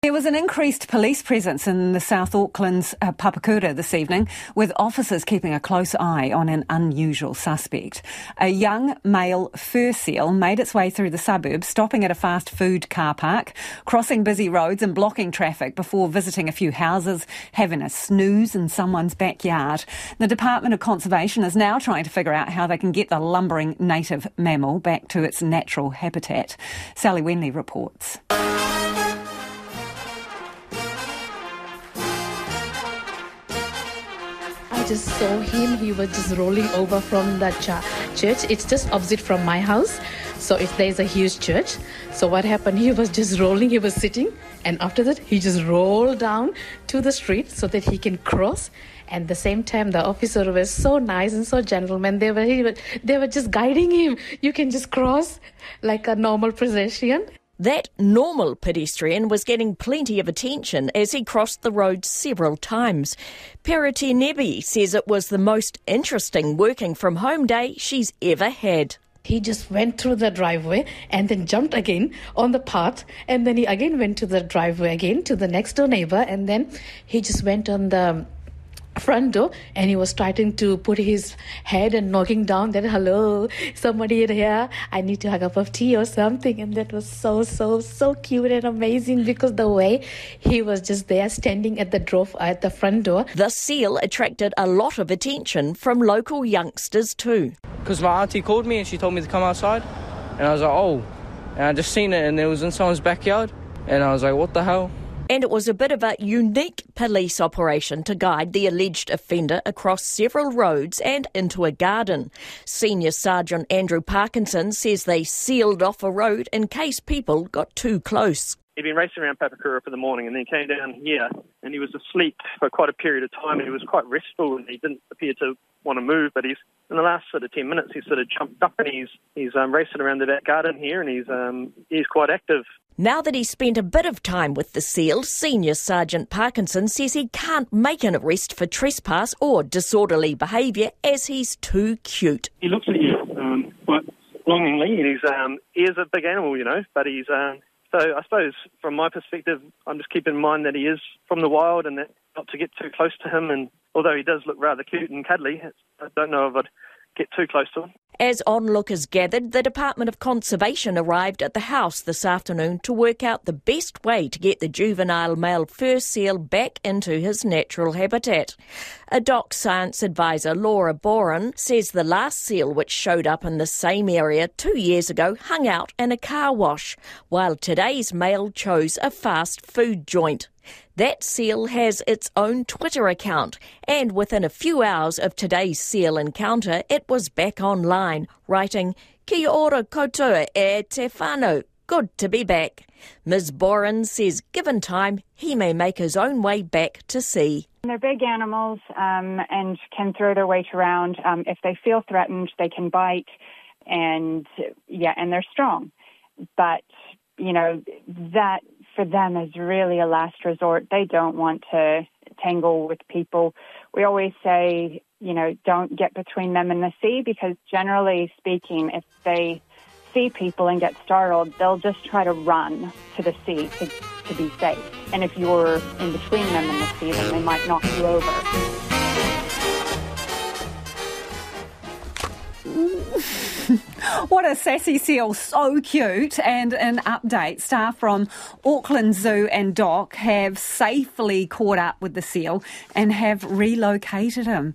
There was an increased police presence in the South Auckland's uh, Papakura this evening, with officers keeping a close eye on an unusual suspect. A young male fur seal made its way through the suburbs, stopping at a fast food car park, crossing busy roads and blocking traffic before visiting a few houses, having a snooze in someone's backyard. The Department of Conservation is now trying to figure out how they can get the lumbering native mammal back to its natural habitat. Sally Wenley reports. Just saw him. He was just rolling over from the church. It's just opposite from my house. So if there's a huge church. So what happened? He was just rolling. He was sitting, and after that, he just rolled down to the street so that he can cross. And the same time, the officer was so nice and so gentleman. They were, he, they were just guiding him. You can just cross like a normal pedestrian. That normal pedestrian was getting plenty of attention as he crossed the road several times. Periti Nebi says it was the most interesting working from home day she's ever had. He just went through the driveway and then jumped again on the path, and then he again went to the driveway again to the next door neighbor, and then he just went on the front door and he was starting to put his head and knocking down that hello somebody in here. I need to have a cup of tea or something. And that was so so so cute and amazing because the way he was just there standing at the door at the front door. The seal attracted a lot of attention from local youngsters too. Because my auntie called me and she told me to come outside. And i was like oh. And i just seen it and it was in someone's backyard. And i was like what the hell and it was a bit of a unique police operation to guide the alleged offender across several roads and into a garden. Senior Sergeant Andrew Parkinson says they sealed off a road in case people got too close. He'd been racing around Papakura for the morning and then came down here and he was asleep for quite a period of time and he was quite restful and he didn't appear to want to move but he's in the last sort of 10 minutes he sort of jumped up and he's he's um, racing around the back garden here and he's um, he's quite active now that he's spent a bit of time with the seal, Senior Sergeant Parkinson says he can't make an arrest for trespass or disorderly behaviour as he's too cute. He looks at you um, quite longingly, and he's um, he is a big animal, you know, but he's um, so I suppose from my perspective, I'm just keeping in mind that he is from the wild and that not to get too close to him. And although he does look rather cute and cuddly, I don't know if I'd get too close to them. As onlookers gathered, the Department of Conservation arrived at the house this afternoon to work out the best way to get the juvenile male fur seal back into his natural habitat. A DOC science advisor, Laura Boren, says the last seal which showed up in the same area two years ago hung out in a car wash, while today's male chose a fast food joint. That seal has its own Twitter account, and within a few hours of today's seal encounter, it was back online, writing, Kia ora koutou e te whānau. Good to be back. Ms. Boren says, given time, he may make his own way back to sea. They're big animals um, and can throw their weight around. Um, if they feel threatened, they can bite, and yeah, and they're strong. But you know that for them is really a last resort. They don't want to tangle with people. We always say, you know, don't get between them and the sea because generally speaking, if they see people and get startled, they'll just try to run to the sea to, to be safe. And if you're in between them and the sea, then they might knock you over. What a sassy seal, so cute. And an update staff from Auckland Zoo and DOC have safely caught up with the seal and have relocated him.